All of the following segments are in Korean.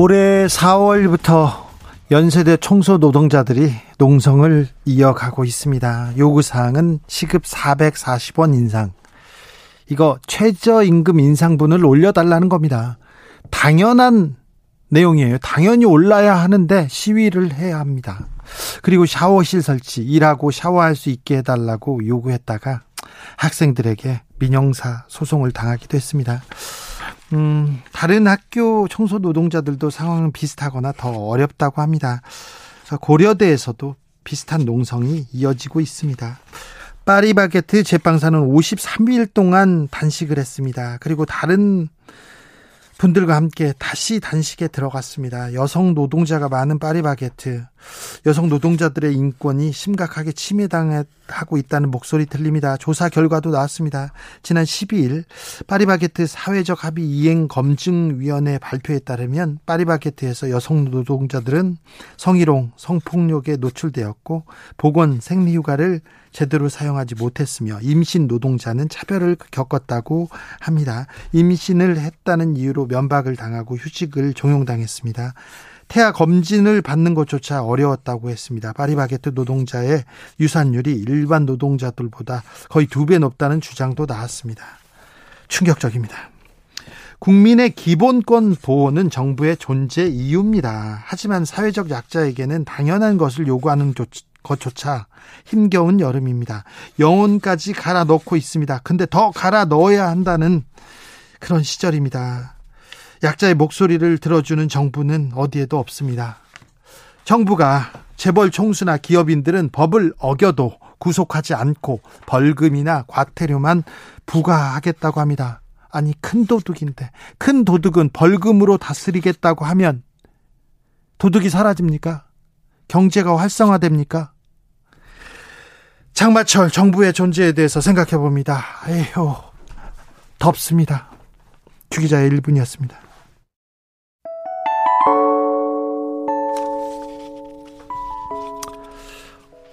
올해 4월부터 연세대 청소 노동자들이 농성을 이어가고 있습니다. 요구사항은 시급 440원 인상. 이거 최저임금 인상분을 올려달라는 겁니다. 당연한 내용이에요. 당연히 올라야 하는데 시위를 해야 합니다. 그리고 샤워실 설치, 일하고 샤워할 수 있게 해달라고 요구했다가 학생들에게 민영사 소송을 당하기도 했습니다. 음, 다른 학교 청소 노동자들도 상황은 비슷하거나 더 어렵다고 합니다. 고려대에서도 비슷한 농성이 이어지고 있습니다. 파리바게트 제빵사는 53일 동안 단식을 했습니다. 그리고 다른 분들과 함께 다시 단식에 들어갔습니다. 여성 노동자가 많은 파리바게트. 여성 노동자들의 인권이 심각하게 침해당하고 있다는 목소리 들립니다. 조사 결과도 나왔습니다. 지난 12일 파리바게트 사회적 합의 이행 검증위원회 발표에 따르면 파리바게트에서 여성 노동자들은 성희롱, 성폭력에 노출되었고 보건 생리휴가를 제대로 사용하지 못했으며 임신 노동자는 차별을 겪었다고 합니다. 임신을 했다는 이유로 면박을 당하고 휴직을 종용당했습니다. 태아 검진을 받는 것조차 어려웠다고 했습니다. 파리바게트 노동자의 유산율이 일반 노동자들보다 거의 두 배 높다는 주장도 나왔습니다. 충격적입니다. 국민의 기본권 보호는 정부의 존재 이유입니다. 하지만 사회적 약자에게는 당연한 것을 요구하는 것조차 힘겨운 여름입니다. 영혼까지 갈아 넣고 있습니다. 근데 더 갈아 넣어야 한다는 그런 시절입니다. 약자의 목소리를 들어주는 정부는 어디에도 없습니다. 정부가 재벌 총수나 기업인들은 법을 어겨도 구속하지 않고 벌금이나 과태료만 부과하겠다고 합니다. 아니 큰 도둑인데 큰 도둑은 벌금으로 다스리겠다고 하면 도둑이 사라집니까? 경제가 활성화됩니까? 장마철 정부의 존재에 대해서 생각해 봅니다. 에휴, 덥습니다. 주기자의 1분이었습니다.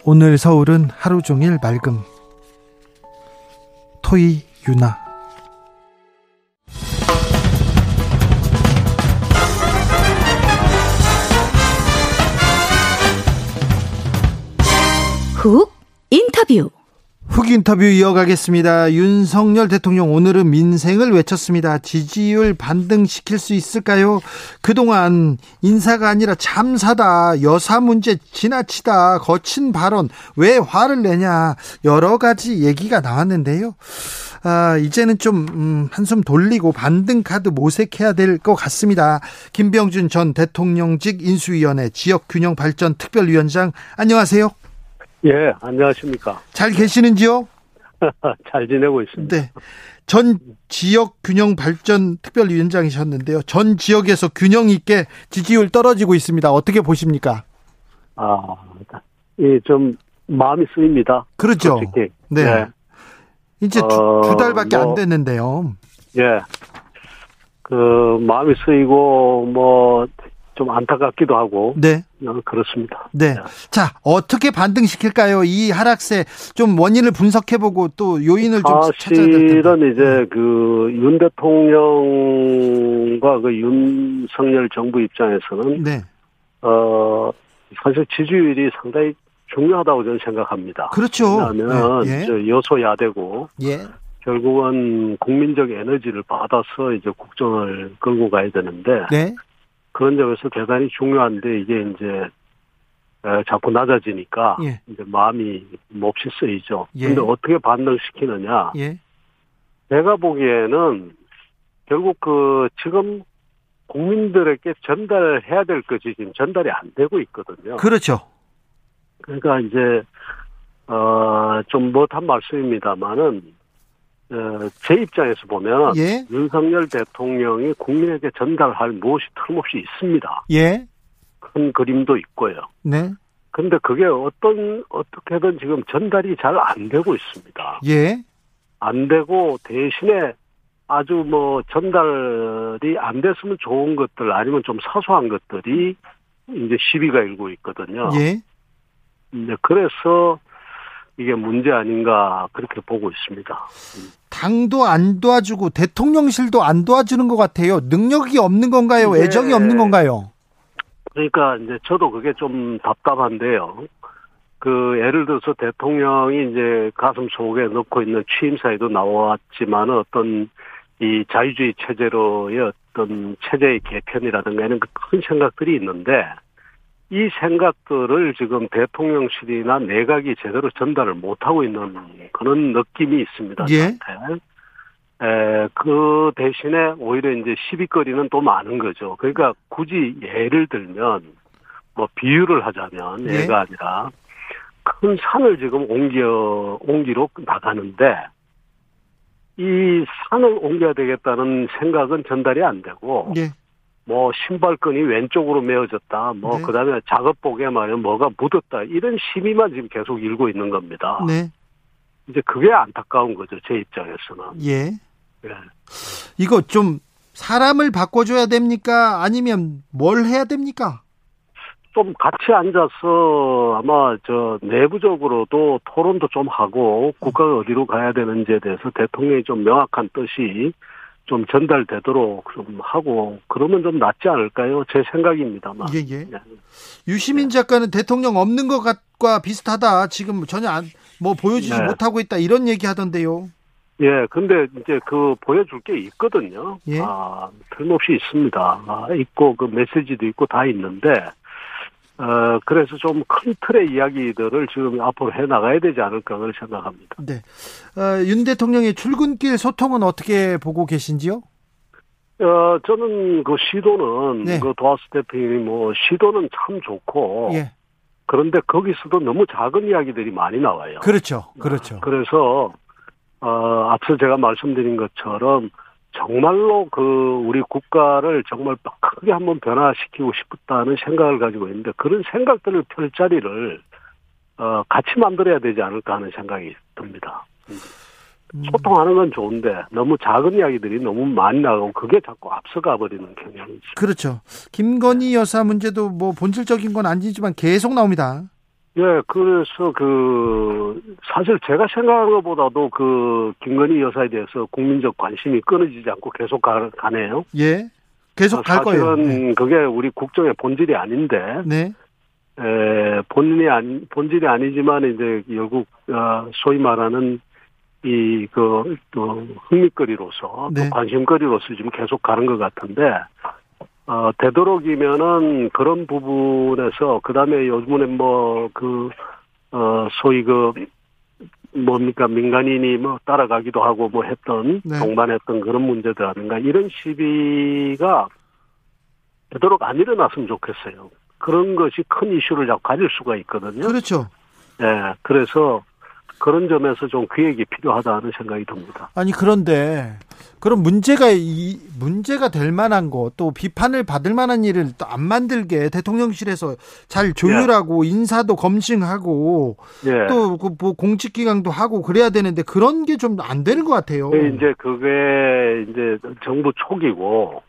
오늘 서울은 하루 종일 맑음. 토이 유나. 훅 인터뷰. 훅 인터뷰 이어가겠습니다. 윤석열 대통령 오늘은 민생을 외쳤습니다. 지지율 반등시킬 수 있을까요? 그동안 인사가 아니라 참사다. 여사 문제 지나치다. 거친 발언. 왜 화를 내냐. 여러 가지 얘기가 나왔는데요. 아, 이제는 좀, 음, 한숨 돌리고 반등 카드 모색해야 될 것 같습니다. 김병준 전 대통령직 인수위원회 지역균형 발전 특별위원장, 안녕하세요. 예, 안녕하십니까. 잘 계시는지요? 잘 지내고 있습니다. 네. 전 지역 균형 발전 특별위원장이셨는데요. 전 지역에서 균형 있게 지지율 떨어지고 있습니다. 어떻게 보십니까? 아, 예, 좀 마음이 쓰입니다. 그렇죠. 솔직히. 네. 네. 이제 어, 두, 두, 달밖에 뭐, 안 됐는데요. 예. 그 마음이 쓰이고 뭐 좀 안타깝기도 하고. 네. 어, 그렇습니다. 네. 자, 어떻게 반등시킬까요? 이 하락세 좀 원인을 분석해 보고 또 요인을 좀 찾아야 될. 사실은 이제 네. 그윤 대통령과 그 윤석열 정부 입장에서는 네. 어 사실 지지율이 상당히 중요하다고 저는 생각합니다. 그렇죠. 왜냐하면 네. 예. 여소야되고 예. 결국은 국민적 에너지를 받아서 이제 국정을 끌고 가야 되는데 네. 그런 점에서 대단히 중요한데 이게 이제 자꾸 낮아지니까 예. 이제 마음이 몹시 쓰이죠. 예. 근데 어떻게 반등시키느냐? 예. 내가 보기에는 결국 그 지금 국민들에게 전달해야 될 것이 지금 전달이 안 되고 있거든요. 그렇죠. 그러니까 이제 어좀 못한 말씀입니다만은 어, 제 입장에서 보면 예? 윤석열 대통령이 국민에게 전달할 무엇이 틀림없이 있습니다. 예. 큰 그림도 있고요. 네. 근데 그게 어떤 어떻게든 지금 전달이 잘 안 되고 있습니다. 예. 안 되고 대신에 아주 뭐 전달이 안 됐으면 좋은 것들 아니면 좀 사소한 것들이 이제 시비가 일고 있거든요. 예. 네, 그래서 이게 문제 아닌가 그렇게 보고 있습니다. 당도 안 도와주고 대통령실도 안 도와주는 것 같아요. 능력이 없는 건가요? 네. 애정이 없는 건가요? 그러니까 이제 저도 그게 좀 답답한데요. 그 예를 들어서 대통령이 이제 가슴 속에 넣고 있는 취임 사에도 나왔지만 어떤 이 자유주의 체제로의 어떤 체제의 개편이라든가 이런 그큰 생각들이 있는데 이 생각들을 지금 대통령실이나 내각이 제대로 전달을 못하고 있는 그런 느낌이 있습니다. 예. 에, 그 대신에 오히려 이제 시비거리는 또 많은 거죠. 그러니까 굳이 예를 들면 뭐 비유를 하자면 예. 얘가 아니라 큰 산을 지금 옮겨 옮기로 나가는데 이 산을 옮겨야 되겠다는 생각은 전달이 안 되고 예. 뭐 신발끈이 왼쪽으로 메어졌다. 뭐 네. 그다음에 작업복에 말이야 뭐가 묻었다. 이런 시비만 지금 계속 일고 있는 겁니다. 네. 이제 그게 안타까운 거죠. 제 입장에서는. 예. 예. 이거 좀 사람을 바꿔줘야 됩니까? 아니면 뭘 해야 됩니까? 좀 같이 앉아서 아마 저 내부적으로도 토론도 좀 하고 국가가 어디로 가야 되는지에 대해서 대통령이 좀 명확한 뜻이 좀 전달되도록 좀 하고 그러면 좀 낫지 않을까요? 제 생각입니다만. 예, 예. 네. 유시민 작가는 대통령 없는 것과 비슷하다. 지금 전혀 안, 뭐 보여주지 네. 못하고 있다. 이런 얘기 하던데요. 예, 근데 이제 그 보여줄 게 있거든요. 예. 아, 틀림없이 있습니다. 아, 있고 그 메시지도 있고 다 있는데 어, 그래서 좀 큰 틀의 이야기들을 지금 앞으로 해 나가야 되지 않을까 생각합니다. 네. 어, 윤 대통령의 출근길 소통은 어떻게 보고 계신지요? 어, 저는 그 시도는, 네. 그 도하스 대표님이 뭐, 시도는 참 좋고. 예. 그런데 거기서도 너무 작은 이야기들이 많이 나와요. 그렇죠. 그렇죠. 그래서, 어, 앞서 제가 말씀드린 것처럼, 정말로 그 우리 국가를 정말 크게 한번 변화시키고 싶다는 생각을 가지고 있는데 그런 생각들을 펼 자리를 어 같이 만들어야 되지 않을까 하는 생각이 듭니다. 음. 소통하는 건 좋은데 너무 작은 이야기들이 너무 많이 나가고 그게 자꾸 앞서가 버리는 경향이 있죠. 그렇죠. 김건희 여사 문제도 뭐 본질적인 건 아니지만 계속 나옵니다. 예, 그래서 그 사실 제가 생각한 것보다도 그 김건희 여사에 대해서 국민적 관심이 끊어지지 않고 계속 가, 가네요. 예, 계속 갈 거예요. 사실은 네. 그게 우리 국정의 본질이 아닌데. 네. 에, 본인이 아니, 본질이 아니지만 이제 결국 어, 소위 말하는 이그 또 흥미거리로서 네. 또 관심거리로서 지금 계속 가는 것 같은데 어, 되도록이면은 그런 부분에서, 그 다음에 요즘에 뭐, 그, 어, 소위 그, 뭡니까, 민간인이 뭐 따라가기도 하고 뭐 했던, 네. 동반했던 그런 문제들라든가 이런 시비가 되도록 안 일어났으면 좋겠어요. 그런 것이 큰 이슈를 가질 수가 있거든요. 그렇죠. 예, 네, 그래서 그런 점에서 좀 기획이 필요하다는 생각이 듭니다. 아니 그런데 그런 문제가 이 문제가 될 만한 거 또 비판을 받을 만한 일을 또 안 만들게 대통령실에서 잘 조율하고 예. 인사도 검증하고 예. 또뭐 공직 기강도 하고 그래야 되는데 그런 게 좀 안 되는 것 같아요. 이제 그게 이제 정부 초기고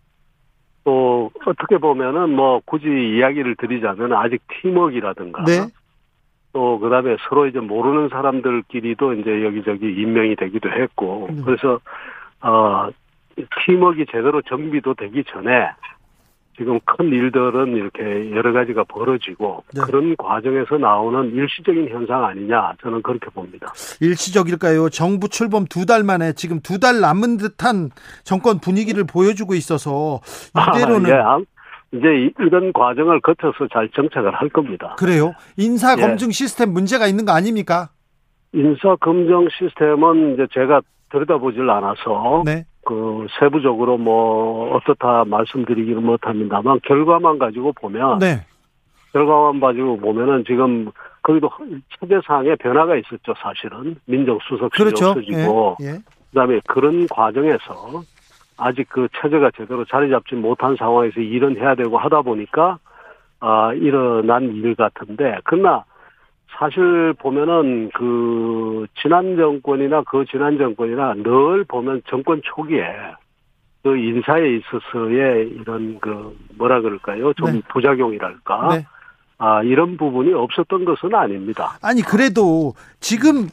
또 어떻게 보면은 뭐 굳이 이야기를 드리자면 아직 팀워크라든가 네. 또 그다음에 서로 이제 모르는 사람들끼리도 이제 여기저기 임명이 되기도 했고 음. 그래서 어 팀워크가 제대로 정비도 되기 전에 지금 큰 일들은 이렇게 여러 가지가 벌어지고 네. 그런 과정에서 나오는 일시적인 현상 아니냐 저는 그렇게 봅니다. 일시적일까요? 정부 출범 두 달 만에 지금 두 달 남은 듯한 정권 분위기를 보여주고 있어서 이대로는 아, 예. 이제 이런 과정을 거쳐서 잘 정착을 할 겁니다. 그래요? 인사 검증 예. 시스템 문제가 있는 거 아닙니까? 인사 검증 시스템은 이제 제가 들여다보질 않아서 네. 그 세부적으로 뭐 어떻다 말씀드리기는 못합니다만 결과만 가지고 보면 네. 결과만 가지고 보면은 지금 거기도 체제상의 변화가 있었죠 사실은 민정수석실이 그렇죠. 없어지고 예. 예. 그다음에 그런 과정에서 아직 그 체제가 제대로 자리 잡지 못한 상황에서 일은 해야 되고 하다 보니까 아 일어난 일 같은데 그러나 사실 보면은 그 지난 정권이나 그 지난 정권이나 늘 보면 정권 초기에 그 인사에 있어서의 이런 그 뭐라 그럴까요? 좀 네. 부작용이랄까? 네. 아 이런 부분이 없었던 것은 아닙니다. 아니 그래도 지금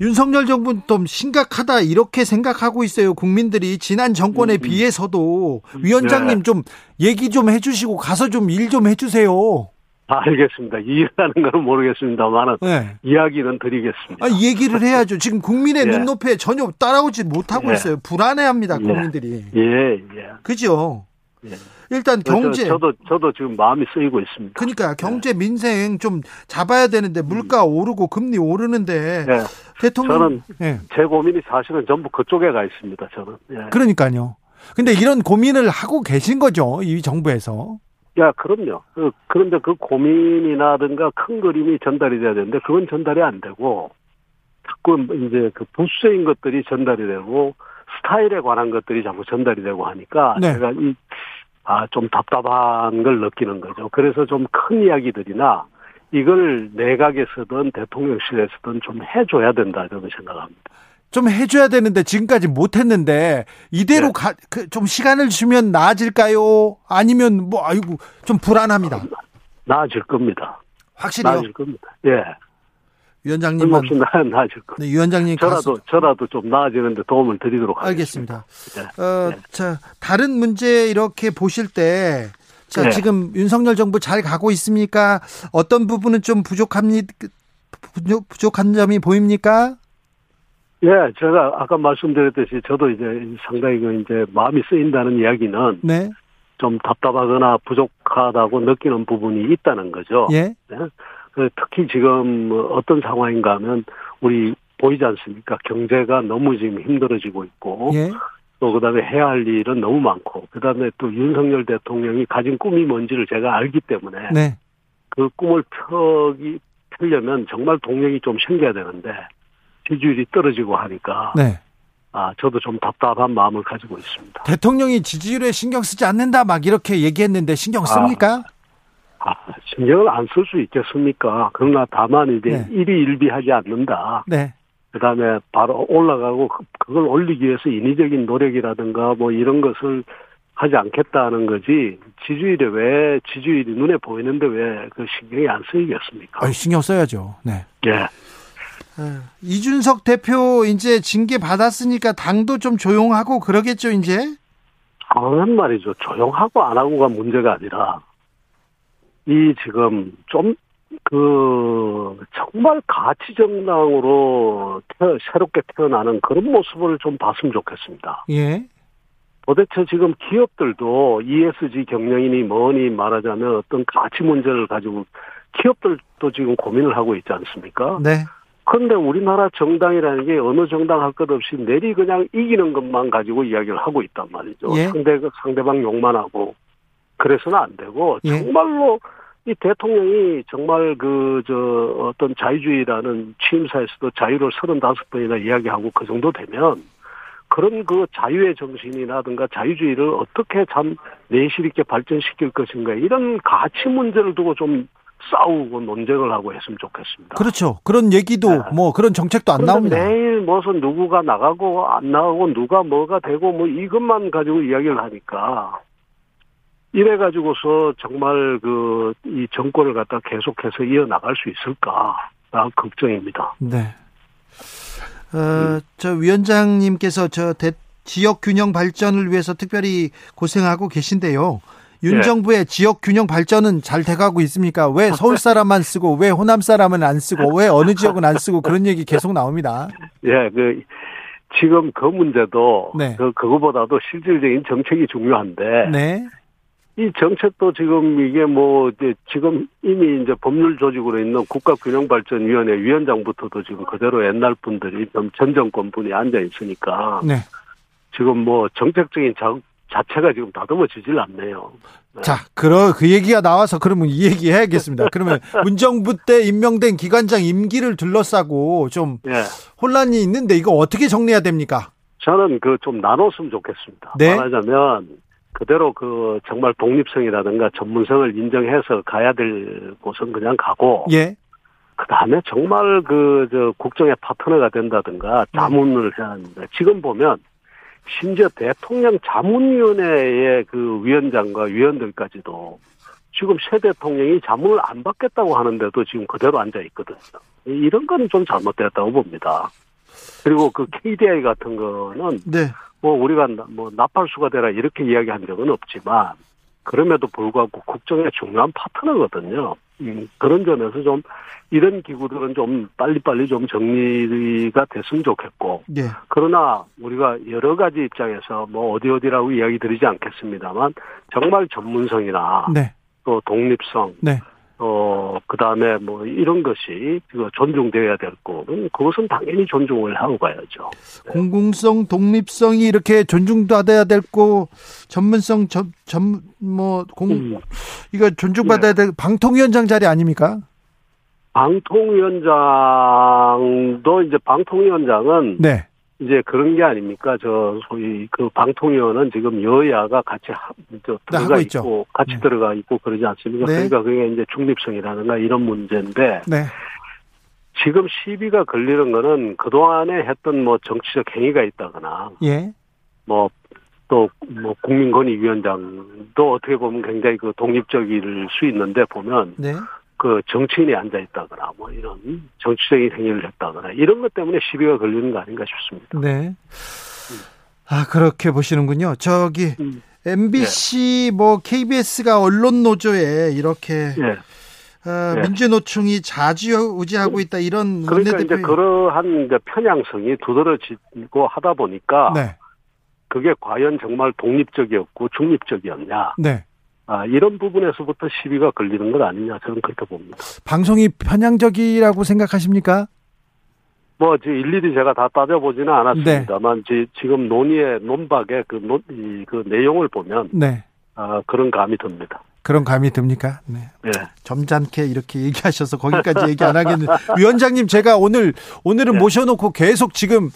윤석열 정부는 좀 심각하다 이렇게 생각하고 있어요. 국민들이 지난 정권에 음, 음. 비해서도 위원장님 네. 좀 얘기 좀 해주시고 가서 좀 일 좀 해주세요. 아, 알겠습니다. 이해하는 건 모르겠습니다만은 네. 이야기는 드리겠습니다. 아, 얘기를 해야죠. 지금 국민의 예. 눈높이에 전혀 따라오지 못하고 예. 있어요. 불안해합니다. 예. 국민들이. 예, 예. 그죠? 예. 일단 경제 저, 도 저도 지금 마음이 쓰이고 있습니다. 그러니까 경제 민생 좀 잡아야 되는데 물가 오르고 금리 오르는데 예. 대통령 저는 예. 제 고민이 사실은 전부 그쪽에 가 있습니다. 저는. 예. 그러니까요. 근데 이런 고민을 하고 계신 거죠. 이 정부에서. 야, 그럼요. 그, 그런데 그 고민이라든가 큰 그림이 전달이 돼야 되는데 그건 전달이 안 되고 자꾸 이제 그 부수적인 것들이 전달이 되고 스타일에 관한 것들이 자꾸 전달이 되고 하니까 네. 제가 이 아, 좀 답답한 걸 느끼는 거죠. 그래서 좀 큰 이야기들이나 이걸 내각에서든 대통령실에서든 좀 해줘야 된다 저는 생각합니다. 좀 해줘야 되는데 지금까지 못했는데 이대로 네. 가, 그, 좀 시간을 주면 나아질까요? 아니면 뭐 아이고 좀 불안합니다. 나아질 겁니다. 확실히요. 나아질 겁니다. 예. 위원장님만 끊임없이 나, 나아질 겁니다. 네, 위원장님 저라도, 가서 저라도 좀 나아지는데 도움을 드리도록 하겠습니다. 알겠습니다. 네. 어, 네. 자 다른 문제 이렇게 보실 때. 자, 네. 지금 윤석열 정부 잘 가고 있습니까? 어떤 부분은 좀 부족합니까? 부족, 부족한 점이 보입니까? 예, 제가 아까 말씀드렸듯이 저도 이제 상당히 그 이제 마음이 쓰인다는 이야기는 네. 좀 답답하거나 부족하다고 느끼는 부분이 있다는 거죠. 예. 네. 그 특히 지금 뭐 어떤 상황인가 하면 우리 보이지 않습니까? 경제가 너무 지금 힘들어지고 있고 예. 또 그다음에 해야 할 일은 너무 많고 그다음에 또 윤석열 대통령이 가진 꿈이 뭔지를 제가 알기 때문에 네. 그 꿈을 펴기 펴려면 정말 동력이 좀 생겨야 되는데 지지율이 떨어지고 하니까 네. 아 저도 좀 답답한 마음을 가지고 있습니다. 대통령이 지지율에 신경 쓰지 않는다 막 이렇게 얘기했는데 신경 씁니까? 아 신경을 안 쓸 수 있겠습니까? 그러나 다만 이제 네. 일희일비하지 않는다. 네. 그다음에 바로 올라가고 그- 그걸 올리기 위해서 인위적인 노력이라든가 뭐 이런 것을 하지 않겠다는 거지 지지율에 왜 지지율이 눈에 보이는데 왜 그 신경이 안 쓰이겠습니까? 아, 신경 써야죠. 네. 예. 이준석 대표 이제 징계 받았으니까 당도 좀 조용하고 그러겠죠, 이제? 당연 말이죠. 조용하고 안 하고가 문제가 아니라 이 지금 좀 그 정말 가치 정당으로 태- 새롭게 태어나는 그런 모습을 좀 봤으면 좋겠습니다. 예. 도대체 지금 기업들도 ESG 경영이니 뭐니 말하자면 어떤 가치 문제를 가지고 기업들도 지금 고민을 하고 있지 않습니까? 네. 그런데 우리나라 정당이라는 게 어느 정당 할 것 없이 내리 그냥 이기는 것만 가지고 이야기를 하고 있단 말이죠. 예. 상대, 상대방 욕만 하고. 그래서는 안 되고, 예. 정말로 이 대통령이 정말 그, 저, 어떤 자유주의라는 취임사에서도 자유를 35번이나 이야기하고 그 정도 되면 그런 그 자유의 정신이라든가 자유주의를 어떻게 참 내실 있게 발전시킬 것인가 이런 가치 문제를 두고 좀 싸우고 논쟁을 하고 했으면 좋겠습니다. 그렇죠. 그런 얘기도 네. 뭐 그런 정책도 안 나옵니다. 매일 무슨 누구가 나가고 안 나가고 누가 뭐가 되고 뭐 이것만 가지고 이야기를 하니까 이래 가지고서 정말 그 이 정권을 갖다 계속해서 이어 나갈 수 있을까? 아, 걱정입니다. 네. 어, 저 위원장님께서 저 대, 지역 균형 발전을 위해서 특별히 고생하고 계신데요. 윤 네. 정부의 지역 균형 발전은 잘 돼가고 있습니까? 왜 서울 사람만 쓰고 왜 호남 사람은 안 쓰고 왜 어느 지역은 안 쓰고 그런 얘기 계속 나옵니다. 예, 그 지금 그 문제도 네. 그 그거보다도 실질적인 정책이 중요한데 네. 이 정책도 지금 이게 뭐 이제 지금 이미 이제 법률 조직으로 있는 국가균형발전위원회 위원장부터도 지금 그대로 옛날 분들이 좀전 정권 분이 앉아 있으니까 네. 지금 뭐 정책적인 자, 자체가 지금 다듬어지질 않네요. 자, 그러 그 얘기가 나와서 그러면 이 얘기 해야겠습니다. 그러면 문정부 때 임명된 기관장 임기를 둘러싸고 좀 예. 혼란이 있는데 이거 어떻게 정리해야 됩니까? 저는 그 좀 나눴으면 좋겠습니다. 네. 말하자면 그대로 그 정말 독립성이라든가 전문성을 인정해서 가야 될 곳은 그냥 가고 예. 그 다음에 정말 그 저 국정의 파트너가 된다든가 자문을 해야 하는데 지금 보면 심지어 대통령 자문위원회의 그 위원장과 위원들까지도 지금 새 대통령이 자문을 안 받겠다고 하는데도 지금 그대로 앉아 있거든요. 이런 건 좀 잘못됐다고 봅니다. 그리고 그 KDI 같은 거는 네. 뭐 우리가 나- 뭐 나팔수가 되라 이렇게 이야기한 적은 없지만 그럼에도 불구하고 국정의 중요한 파트너거든요. 음, 그런 점에서 좀 이런 기구들은 좀 빨리빨리 좀 정리가 됐으면 좋겠고 예. 그러나 우리가 여러 가지 입장에서 뭐 어디 어디라고 이야기 드리지 않겠습니다만 정말 전문성이나 네. 또 독립성 네. 어 그 다음에 뭐 이런 것이 그 존중되어야 될 거는 그것은 당연히 존중을 하고 가야죠. 공공성, 독립성이 이렇게 존중받아야 될고 전문성 전뭐 공 음. 이거 존중받아야 될 방통위원장 자리 아닙니까? 방통위원장도 이제 방통위원장은 네. 이제 그런 게 아닙니까? 저 소위 그 방통위원은 지금 여야가 같이 하, 저 네, 들어가 하고 있죠. 있고 같이 네. 들어가 있고 그러지 않습니까? 네. 그러니까 그게 이제 중립성이라든가 이런 문제인데 네. 지금 시비가 걸리는 거는 그동안에 했던 뭐 정치적 행위가 있다거나 예. 뭐 또 뭐 국민권익위원장도 어떻게 보면 굉장히 그 독립적일 수 있는데 보면 네. 그 정치인이 앉아 있다거나 뭐 이런 정치적인 행위를 했다거나 이런 것 때문에 시비가 걸리는 거 아닌가 싶습니다. 네. 아, 그렇게 보시는군요. 저기 음. MBC 뭐 KBS가 언론 노조에 이렇게 예. 어, 네. 민주노총이 자주우지하고 있다 이런 그러니까 이제 원내대표 그러한 이제 편향성이 두드러지고 하다 보니까 네. 그게 과연 정말 독립적이었고 중립적이었냐 네. 아, 이런 부분에서부터 시비가 걸리는 것 아니냐 저는 그렇게 봅니다. 방송이 편향적이라고 생각하십니까? 뭐 일일이 제가 다 따져보지는 네. 않았습니다만 지- 지금 논의의 논박의 그, 논, 이, 그 내용을 보면 네. 아, 그런 감이 듭니다. 그런 감이 듭니까? 네. 예. 점잖게 이렇게 얘기하셔서 거기까지 얘기 안 하겠는데 위원장님 제가 오늘 오늘은 네. 모셔놓고 계속 지금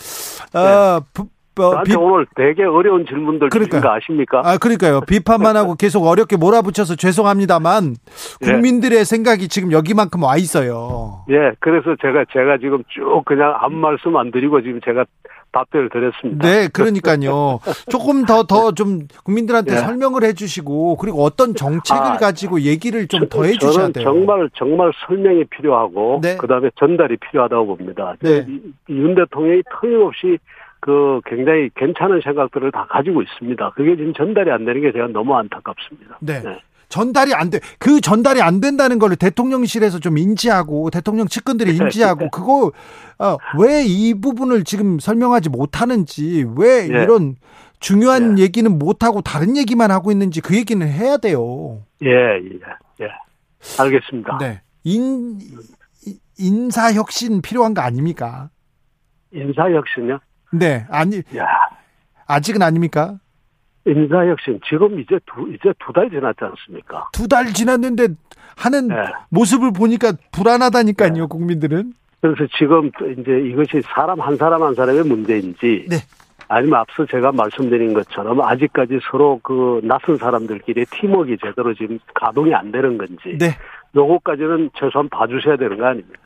어, 부- 어, 비, 오늘 되게 어려운 질문들 주신 그러니까요. 거 아십니까? 아 그러니까요 비판만 하고 계속 어렵게 몰아붙여서 죄송합니다만 예. 국민들의 생각이 지금 여기만큼 와 있어요. 예, 그래서 제가 제가 지금 쭉 그냥 아무 말씀 안 드리고 지금 제가 답변을 드렸습니다. 네, 그러니까요. 조금 더 더 좀 국민들한테 예. 설명을 해주시고 그리고 어떤 정책을 아, 가지고 얘기를 좀더 저- 해주셔야 돼요. 정말 정말 설명이 필요하고 네. 그다음에 전달이 필요하다고 봅니다. 네. 이- 윤 대통령이 틀림없이 그 굉장히 괜찮은 생각들을 다 가지고 있습니다. 그게 지금 전달이 안 되는 게 제가 너무 안타깝습니다. 네. 전달이 안 돼. 그 전달이 안 된다는 걸 대통령실에서 좀 인지하고 대통령 측근들이 네. 인지하고 그거 어, 왜 이 부분을 지금 설명하지 못하는지 왜 예. 이런 중요한 예. 얘기는 못하고 다른 얘기만 하고 있는지 그 얘기는 해야 돼요. 예, 예, 예. 알겠습니다. 네. 인 이- 인사혁신 필요한 거 아닙니까? 인사혁신요? 네. 아니 야, 아직은 아닙니까? 인사 혁신 지금 이제 두 이제 두 달 지났지 않습니까? 두 달 지났는데 하는 네. 모습을 보니까 불안하다니까요, 국민들은. 그래서 지금 또 이제 이것이 사람 한 사람 한 사람의 문제인지 네. 아니면 앞서 제가 말씀드린 것처럼 아직까지 서로 그 낯선 사람들끼리 팀워크가 제대로 지금 가동이 안 되는 건지 네. 요거까지는 최소한 봐주셔야 되는 거 아닙니까?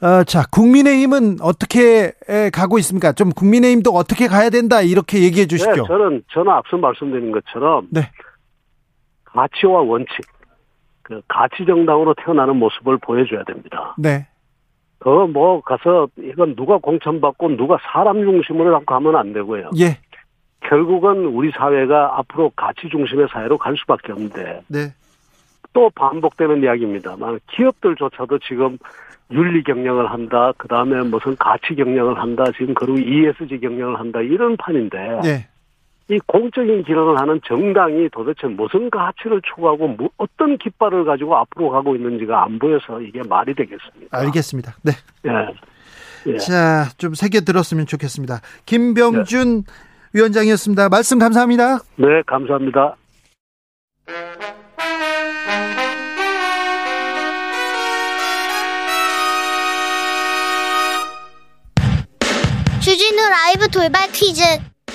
어, 자, 국민의힘은 어떻게 에, 가고 있습니까? 좀 국민의힘도 어떻게 가야 된다 이렇게 얘기해 주십시오. 네, 저는 저는 앞서 말씀드린 것처럼 네. 가치와 원칙, 그 가치 정당으로 태어나는 모습을 보여줘야 됩니다. 네. 그뭐 가서 이건 누가 공천받고 누가 사람 중심으로 가면 안 되고요. 예. 결국은 우리 사회가 앞으로 가치 중심의 사회로 갈 수밖에 없는데 네. 또 반복되는 이야기입니다만 기업들조차도 지금 윤리 경영을 한다. 그 다음에 무슨 가치 경영을 한다. 지금 그리고 ESG 경영을 한다. 이런 판인데 예. 이 공적인 기능을 하는 정당이 도대체 무슨 가치를 추구하고 뭐 어떤 깃발을 가지고 앞으로 가고 있는지가 안 보여서 이게 말이 되겠습니까? 알겠습니다. 네. 예. 예. 자, 좀 새겨 들었으면 좋겠습니다. 김병준 위원장이었습니다. 말씀 감사합니다. 네, 감사합니다. 주진우 라이브 돌발 퀴즈.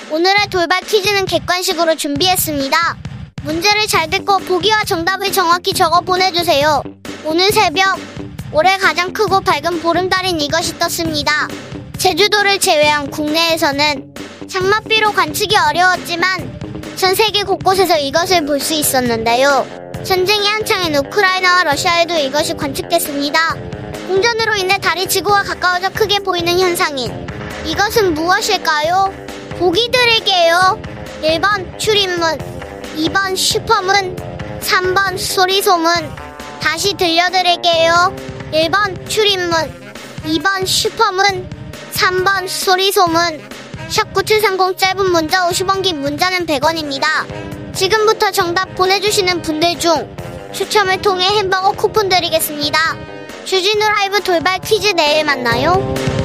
오늘의 돌발 퀴즈는 객관식으로 준비했습니다. 문제를 잘 듣고 보기와 정답을 정확히 적어 보내주세요. 오늘 새벽 올해 가장 크고 밝은 보름달인 이것이 떴습니다. 제주도를 제외한 국내에서는 장맛비로 관측이 어려웠지만 전 세계 곳곳에서 이것을 볼 수 있었는데요. 전쟁이 한창인 우크라이나와 러시아에도 이것이 관측됐습니다. 공전으로 인해 달이 지구와 가까워져 크게 보이는 현상인 이것은 무엇일까요? 보기 드릴게요. 1번 출입문, 2번 슈퍼문, 3번 소리소문. 다시 들려드릴게요. 1번 출입문, 2번 슈퍼문, 3번 소리소문. 샵9730 짧은 문자 50원 긴 문자는 100원입니다. 지금부터 정답 보내주시는 분들 중 추첨을 통해 햄버거 쿠폰 드리겠습니다. 주진우 라이브 돌발 퀴즈 내일 만나요.